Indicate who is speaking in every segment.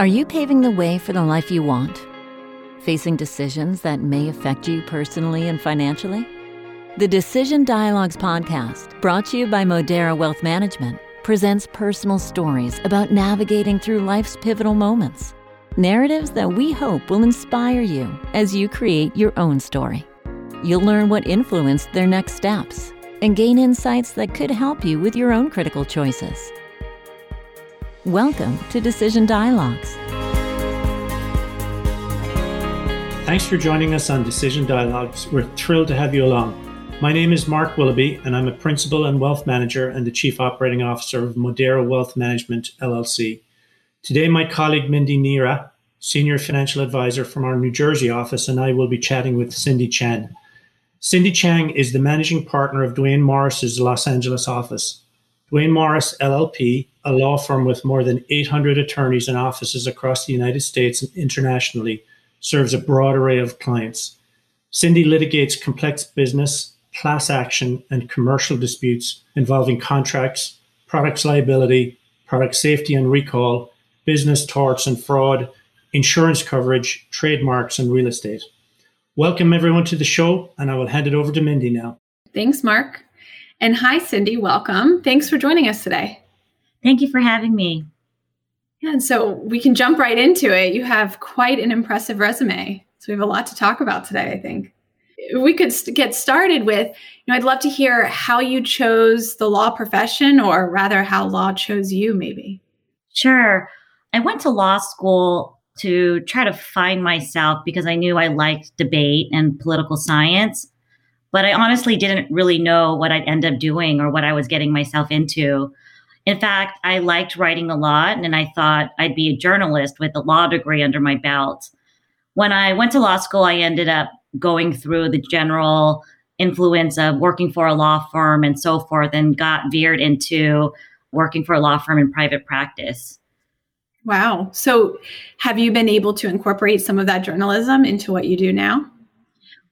Speaker 1: Are you paving the way for the life you want? Facing decisions that may affect you personally and financially? The Decision Dialogues podcast, brought to you by Modera Wealth Management, presents personal stories about navigating through life's pivotal moments. Narratives that we hope will inspire you as you create your own story. You'll learn what influenced their next steps and gain insights that could help you with your own critical choices. Welcome to Decision Dialogues.
Speaker 2: Thanks for joining us on Decision Dialogues. We're thrilled to have you along. My name is Mark Willoughby, and I'm a principal and wealth manager and the chief operating officer of Modera Wealth Management LLC. Today, my colleague Mindy Neira, senior financial advisor from our New Jersey office, and I will be chatting with Cyndie Chang. Cyndie Chang is the managing partner of Duane Morris's Los Angeles office. Duane Morris LLP, a law firm with more than 800 attorneys and offices across the United States and internationally, serves a broad array of clients. Cyndie litigates complex business, class action, and commercial disputes involving contracts, products liability, product safety and recall, business torts and fraud, insurance coverage, trademarks, and real estate. Welcome everyone to the show, and I will hand it over to Mindy now.
Speaker 3: Thanks, Mark. And hi, Cyndie. Welcome. Thanks for joining us today.
Speaker 4: Thank you for having me.
Speaker 3: Yeah, and so we can jump right into it. You have quite an impressive resume. So we have a lot to talk about today, I think. We could get started with, you know, I'd love to hear how you chose the law profession or rather how law chose you maybe.
Speaker 4: Sure. I went to law school to try to find myself because I knew I liked debate and political science. But I honestly didn't really know what I'd end up doing or what I was getting myself into. In fact, I liked writing a lot and I thought I'd be a journalist with a law degree under my belt. When I went to law school, I ended up going through the general influence of working for a law firm and so forth and got veered into working for a law firm in private practice.
Speaker 3: Wow. So, have you been able to incorporate some of that journalism into what you do now?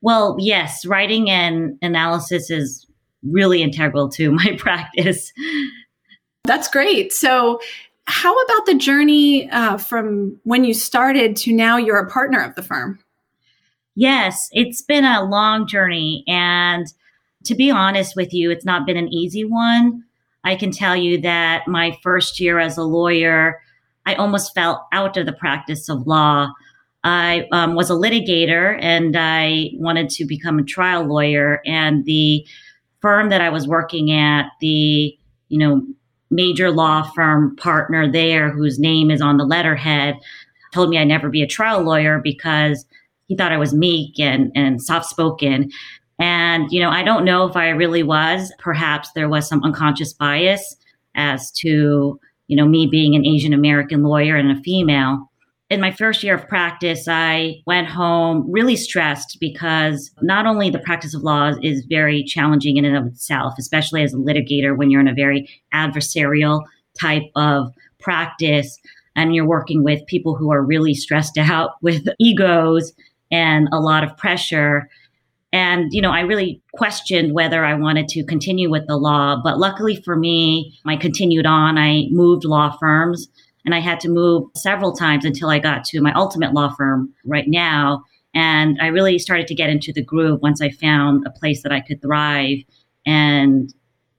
Speaker 4: Well, yes, writing and analysis is really integral to my practice.
Speaker 3: That's great. So, how about the journey uh, from when you started to now you're a partner of the firm?
Speaker 4: Yes, it's been a long journey. And to be honest with you, it's not been an easy one. I can tell you that my first year as a lawyer, I almost fell out of the practice of law I um, was a litigator and I wanted to become a trial lawyer. And the firm that I was working at, the you know major law firm partner there, whose name is on the letterhead, told me I'd never be a trial lawyer because he thought I was meek and and soft spoken. And you know, I don't know if I really was. Perhaps there was some unconscious bias as to you know me being an Asian American lawyer and a female in my first year of practice, I went home really stressed because not only the practice of law is very challenging in and of itself, especially as a litigator when you're in a very adversarial type of practice and you're working with people who are really stressed out with egos and a lot of pressure. And, you know, I really questioned whether I wanted to continue with the law. But luckily for me, I continued on. I moved law firms and I had to move several times until I got to my ultimate law firm right now. And I really started to get into the groove once I found a place that I could thrive and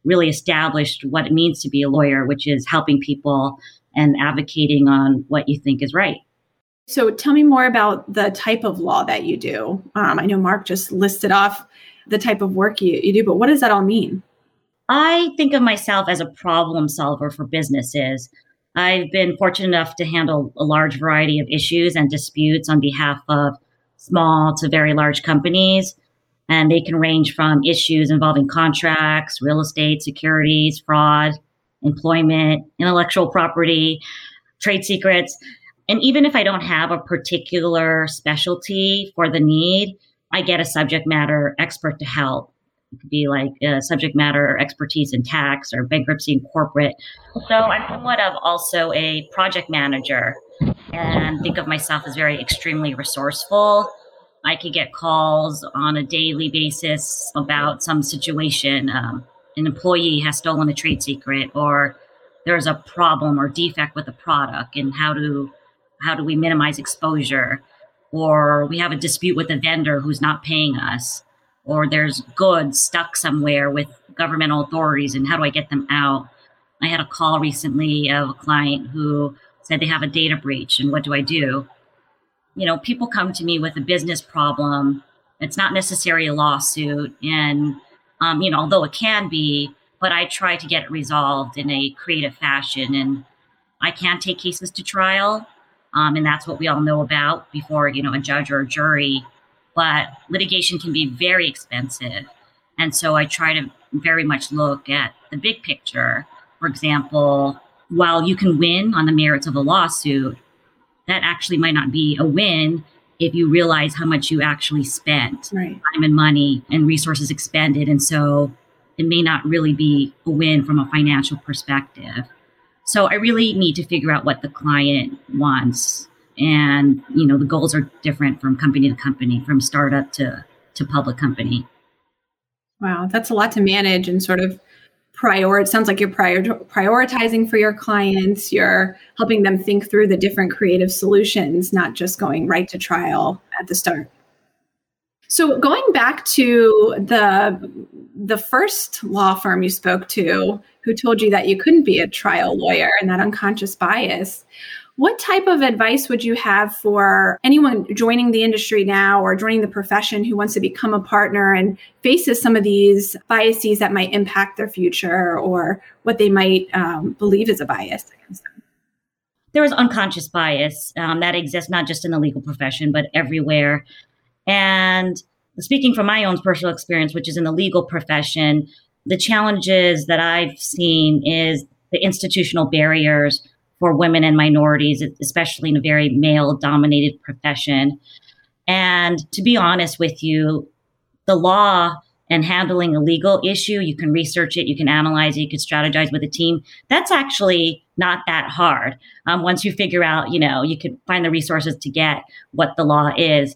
Speaker 4: really established what it means to be a lawyer, which is helping people and advocating on what you think is right.
Speaker 3: So tell me more about the type of law that you do. Um, I know Mark just listed off the type of work you, you do, but what does that all mean?
Speaker 4: I think of myself as a problem solver for businesses. I've been fortunate enough to handle a large variety of issues and disputes on behalf of small to very large companies. And they can range from issues involving contracts, real estate, securities, fraud, employment, intellectual property, trade secrets. And even if I don't have a particular specialty for the need, I get a subject matter expert to help. It could be like a subject matter expertise in tax or bankruptcy and corporate. So I'm somewhat of also a project manager and think of myself as very extremely resourceful. I could get calls on a daily basis about some situation. Um, an employee has stolen a trade secret or there's a problem or defect with a product and how to how do we minimize exposure? Or we have a dispute with a vendor who's not paying us, or there's goods stuck somewhere with governmental authorities, and how do I get them out? I had a call recently of a client who said they have a data breach, and what do I do? You know, people come to me with a business problem. It's not necessarily a lawsuit, and um, you know, although it can be, but I try to get it resolved in a creative fashion. And I can take cases to trial, um, and that's what we all know about before you know a judge or a jury. But litigation can be very expensive, and so I try to very much look at the big picture. For example, while you can win on the merits of a lawsuit, that actually might not be a win if you realize how much you actually spent
Speaker 3: right.
Speaker 4: time and money and resources expended. And so it may not really be a win from a financial perspective. So I really need to figure out what the client wants. And, you know, the goals are different from company to company, from startup to, to public company.
Speaker 3: Wow, that's a lot to manage and sort of prior. Sounds like you're prior, prioritizing for your clients. You're helping them think through the different creative solutions, not just going right to trial at the start. So going back to the the first law firm you spoke to who told you that you couldn't be a trial lawyer and that unconscious bias, what type of advice would you have for anyone joining the industry now or joining the profession who wants to become a partner and faces some of these biases that might impact their future or what they might um, believe is a bias against them?
Speaker 4: There is unconscious bias um, that exists not just in the legal profession, but everywhere. And speaking from my own personal experience, which is in the legal profession, the challenges that I've seen is the institutional barriers for women and minorities, especially in a very male dominated profession. And to be honest with you, the law and handling a legal issue, you can research it, you can analyze it, you can strategize with a team. That's actually not that hard. Um, once you figure out, you know, you can find the resources to get what the law is.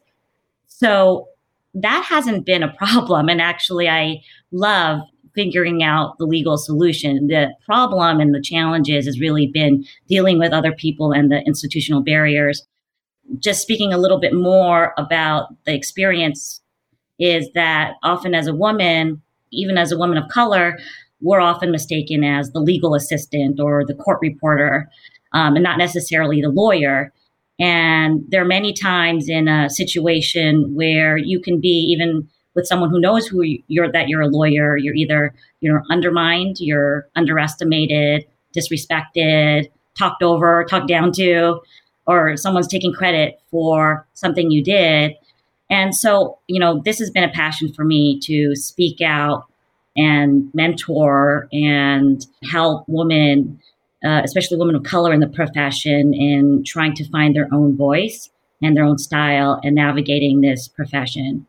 Speaker 4: So that hasn't been a problem. And actually, I love figuring out the legal solution. The problem and the challenges has really been dealing with other people and the institutional barriers. Just speaking a little bit more about the experience is that often as a woman, even as a woman of color, we're often mistaken as the legal assistant or the court reporter um, and not necessarily the lawyer. And there are many times in a situation where you can be even with someone who knows who you're that you're a lawyer, you're either you're undermined, you're underestimated, disrespected, talked over, talked down to, or someone's taking credit for something you did. And so, you know, this has been a passion for me to speak out and mentor and help women uh, especially women of color in the profession, in trying to find their own voice and their own style and navigating this profession.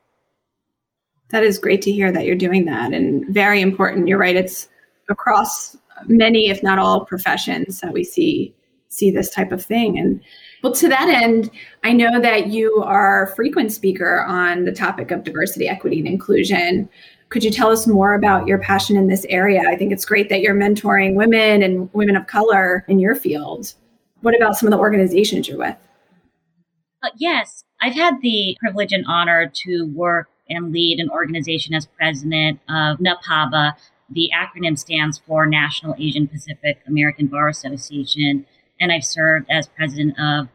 Speaker 3: That is great to hear that you're doing that and very important. You're right. It's across many, if not all professions that we see see this type of thing. And well, to that end, I know that you are a frequent speaker on the topic of diversity, equity, and inclusion. Could you tell us more about your passion in this area? I think it's great that you're mentoring women and women of color in your field. What about some of the organizations you're with?
Speaker 4: Uh, yes, I've had the privilege and honor to work and lead an organization as president of NAPABA. The acronym stands for National Asian Pacific American Bar Association. And I've served as president of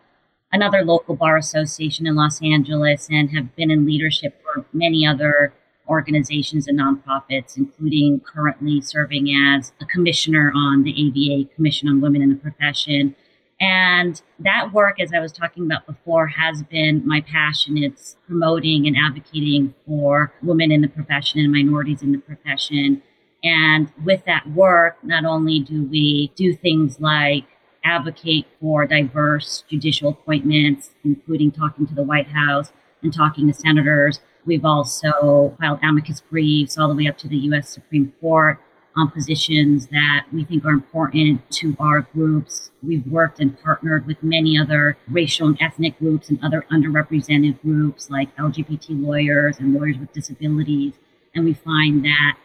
Speaker 4: another local bar association in Los Angeles and have been in leadership for many other organizations and nonprofits, including currently serving as a commissioner on the ABA Commission on Women in the Profession. And that work, as I was talking about before, has been my passion. It's promoting and advocating for women in the profession and minorities in the profession. And with that work, not only do we do things like advocate for diverse judicial appointments, including talking to the White House and talking to senators, We've also filed amicus briefs all the way up to the U.S. Supreme Court on positions that we think are important to our groups. We've worked and partnered with many other racial and ethnic groups and other underrepresented groups like LGBT lawyers and lawyers with disabilities. And we find that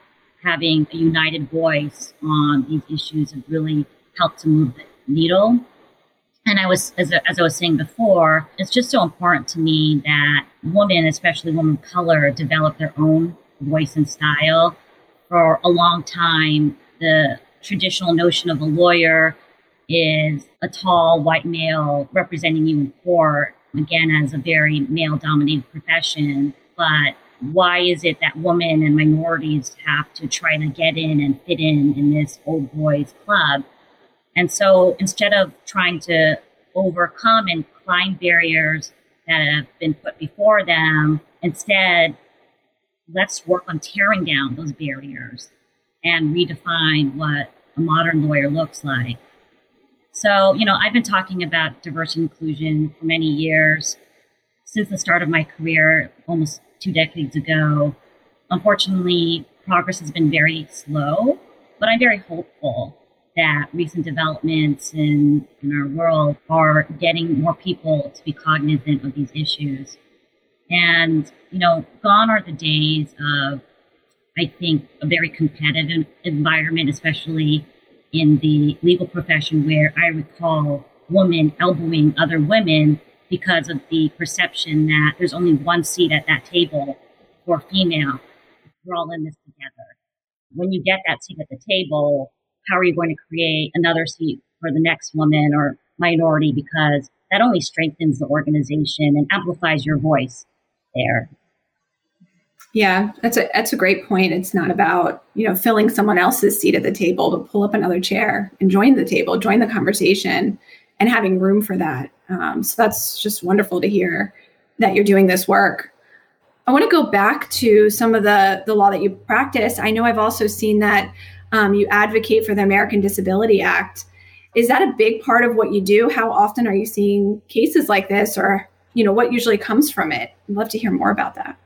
Speaker 4: having a united voice on these issues has really helped to move the needle. And I was, as, as I was saying before, it's just so important to me that women, especially women of color, develop their own voice and style. For a long time, the traditional notion of a lawyer is a tall white male representing you in court, again, as a very male dominated profession. But why is it that women and minorities have to try to get in and fit in in this old boys club? And so instead of trying to overcome and climb barriers that have been put before them, instead, let's work on tearing down those barriers and redefine what a modern lawyer looks like. So, you know, I've been talking about diversity and inclusion for many years since the start of my career, almost two decades ago. Unfortunately, progress has been very slow, but I'm very hopeful that recent developments in, in our world are getting more people to be cognizant of these issues. And, you know, gone are the days of, I think, a very competitive environment, especially in the legal profession, where I recall women elbowing other women because of the perception that there's only one seat at that table for female. We're all in this together. When you get that seat at the table, how are you going to create another seat for the next woman or minority? Because that only strengthens the organization and amplifies your voice there.
Speaker 3: Yeah, that's a that's a great point. It's not about you know filling someone else's seat at the table, but pull up another chair and join the table, join the conversation, and having room for that. Um, so that's just wonderful to hear that you're doing this work. I want to go back to some of the the law that you practice. I know I've also seen that um, you advocate for the American Disability Act. Is that a big part of what you do? How often are you seeing cases like this, or you know what usually comes from it? I'd love to hear more about that.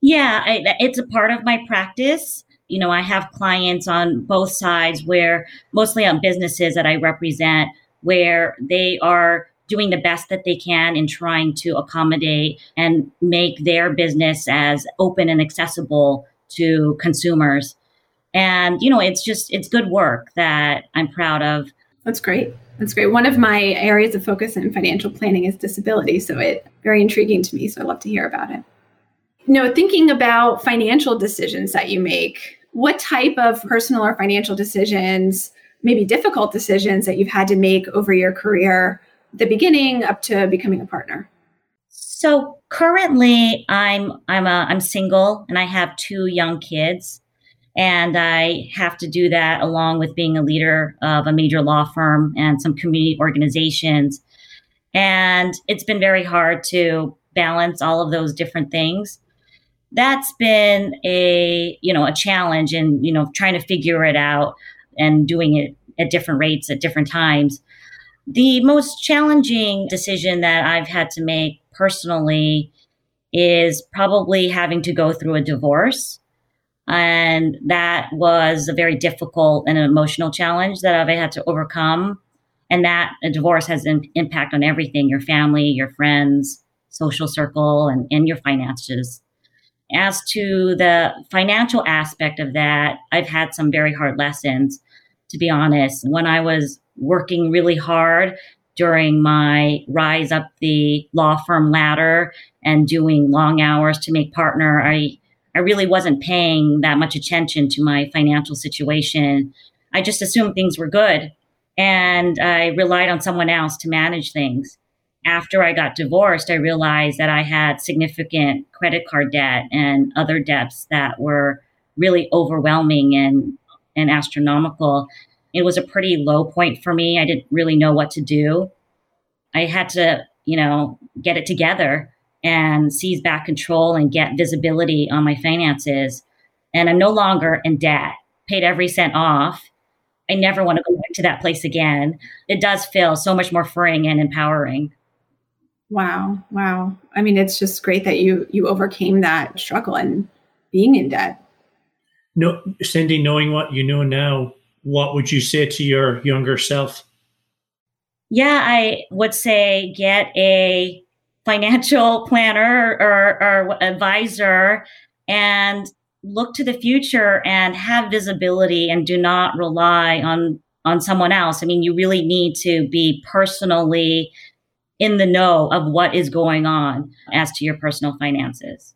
Speaker 4: Yeah, I, it's a part of my practice. You know, I have clients on both sides where mostly on businesses that I represent where they are doing the best that they can in trying to accommodate and make their business as open and accessible to consumers. And, you know, it's just, it's good work that I'm proud of.
Speaker 3: That's great. That's great. One of my areas of focus in financial planning is disability. So it very intriguing to me. So I'd love to hear about it you know, thinking about financial decisions that you make, what type of personal or financial decisions, maybe difficult decisions that you've had to make over your career, the beginning up to becoming a partner?
Speaker 4: So currently I'm I'm a I'm single and I have two young kids and I have to do that along with being a leader of a major law firm and some community organizations. And it's been very hard to balance all of those different things. That's been a you know a challenge and you know trying to figure it out and doing it at different rates at different times. The most challenging decision that i've had to make personally is probably having to go through a divorce and that was a very difficult and emotional challenge that i've had to overcome and that a divorce has an impact on everything your family your friends social circle and, and your finances as to the financial aspect of that, I've had some very hard lessons, to be honest. When I was working really hard during my rise up the law firm ladder and doing long hours to make partner, I, I really wasn't paying that much attention to my financial situation. I just assumed things were good and I relied on someone else to manage things after I got divorced, I realized that I had significant credit card debt and other debts that were really overwhelming and, and astronomical. It was a pretty low point for me. I didn't really know what to do. I had to, you know, get it together and seize back control and get visibility on my finances. And I'm no longer in debt, paid every cent off. I never want to go back to that place again. It does feel so much more freeing and empowering.
Speaker 3: Wow. Wow. I mean, it's just great that you you overcame that struggle and being in debt.
Speaker 2: No, Cyndie, knowing what you know now, what would you say to your younger self?
Speaker 4: Yeah, I would say get a financial planner or, or advisor and look to the future and have visibility and do not rely on on someone else. I mean, you really need to be personally in the know of what is going on as to your personal finances.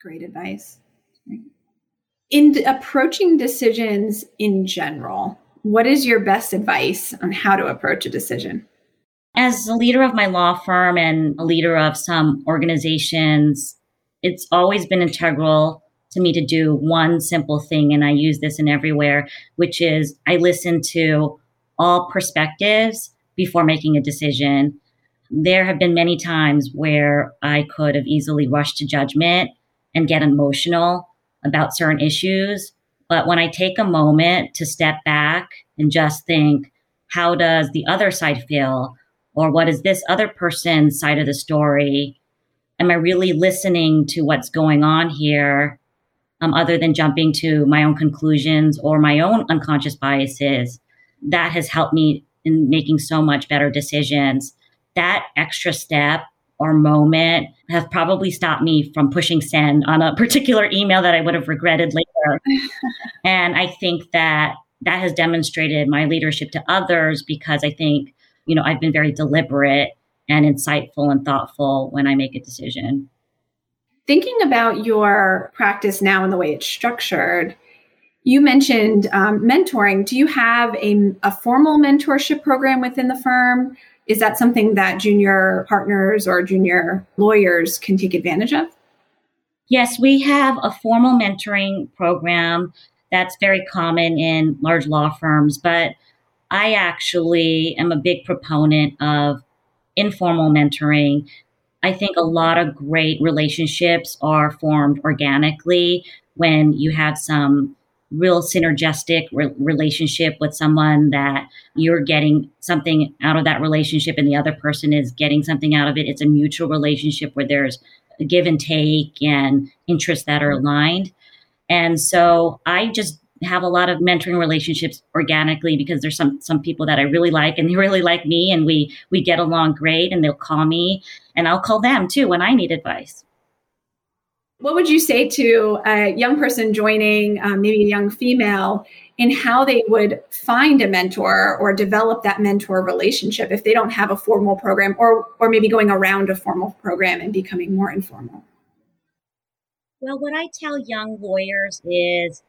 Speaker 3: Great advice. In approaching decisions in general, what is your best advice on how to approach a decision?
Speaker 4: As a leader of my law firm and a leader of some organizations, it's always been integral to me to do one simple thing. And I use this in everywhere, which is I listen to all perspectives before making a decision. There have been many times where I could have easily rushed to judgment and get emotional about certain issues. But when I take a moment to step back and just think, how does the other side feel? Or what is this other person's side of the story? Am I really listening to what's going on here? Um, other than jumping to my own conclusions or my own unconscious biases, that has helped me in making so much better decisions. That extra step or moment has probably stopped me from pushing send on a particular email that I would have regretted later. and I think that that has demonstrated my leadership to others because I think, you know, I've been very deliberate and insightful and thoughtful when I make a decision.
Speaker 3: Thinking about your practice now and the way it's structured, you mentioned um, mentoring. Do you have a, a formal mentorship program within the firm? Is that something that junior partners or junior lawyers can take advantage of?
Speaker 4: Yes, we have a formal mentoring program that's very common in large law firms, but I actually am a big proponent of informal mentoring. I think a lot of great relationships are formed organically when you have some real synergistic re- relationship with someone that you're getting something out of that relationship and the other person is getting something out of it. It's a mutual relationship where there's give and take and interests that are aligned. And so I just have a lot of mentoring relationships organically because there's some some people that I really like and they really like me and we we get along great and they'll call me and I'll call them too when I need advice.
Speaker 3: What would you say to a young person joining, um, maybe a young female, in how they would find a mentor or develop that mentor relationship if they don't have a formal program, or or maybe going around a formal program and becoming more informal?
Speaker 4: Well, what I tell young lawyers is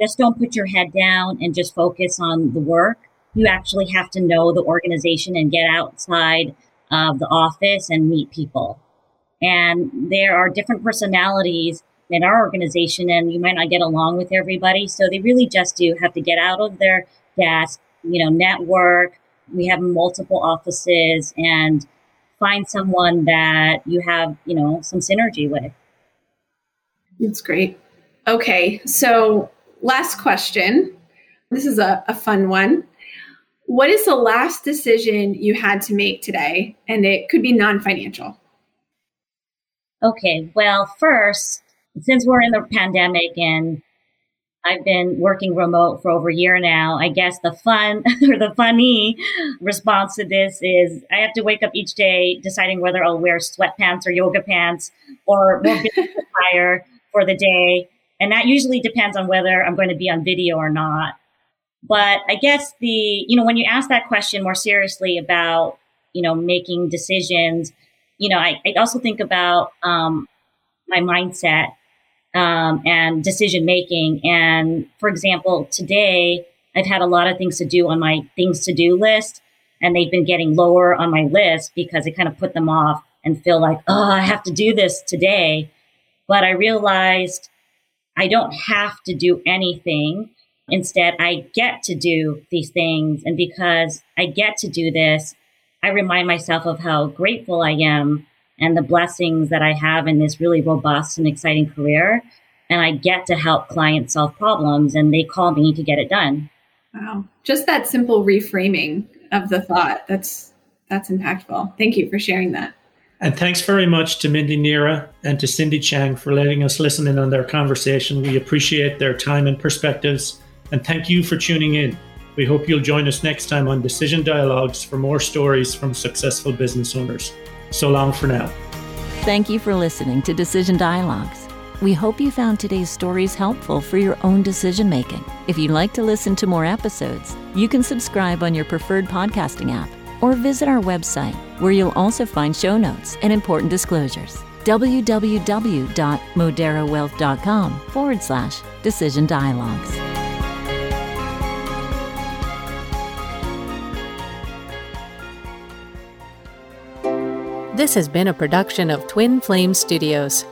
Speaker 4: just don't put your head down and just focus on the work. You actually have to know the organization and get outside of the office and meet people. And there are different personalities in our organization, and you might not get along with everybody. So they really just do have to get out of their desk, you know, network. We have multiple offices and find someone that you have, you know, some synergy with.
Speaker 3: That's great. Okay. So, last question. This is a, a fun one. What is the last decision you had to make today? And it could be non financial.
Speaker 4: Okay, well, first, since we're in the pandemic and I've been working remote for over a year now. I guess the fun or the funny response to this is I have to wake up each day deciding whether I'll wear sweatpants or yoga pants or more attire for the day. And that usually depends on whether I'm going to be on video or not. But I guess the, you know, when you ask that question more seriously about, you know, making decisions, you know, I, I also think about um, my mindset um, and decision making. And for example, today I've had a lot of things to do on my things to do list, and they've been getting lower on my list because it kind of put them off and feel like, oh, I have to do this today. But I realized I don't have to do anything. Instead, I get to do these things. And because I get to do this, I remind myself of how grateful I am and the blessings that I have in this really robust and exciting career. And I get to help clients solve problems and they call me to get it done.
Speaker 3: Wow. Just that simple reframing of the thought. That's that's impactful. Thank you for sharing that.
Speaker 2: And thanks very much to Mindy Neira and to Cyndie Chang for letting us listen in on their conversation. We appreciate their time and perspectives. And thank you for tuning in. We hope you'll join us next time on Decision Dialogues for more stories from successful business owners. So long for now.
Speaker 1: Thank you for listening to Decision Dialogues. We hope you found today's stories helpful for your own decision making. If you'd like to listen to more episodes, you can subscribe on your preferred podcasting app or visit our website where you'll also find show notes and important disclosures www.moderawealth.com forward slash decision dialogues.
Speaker 5: This has been a production of Twin Flame Studios.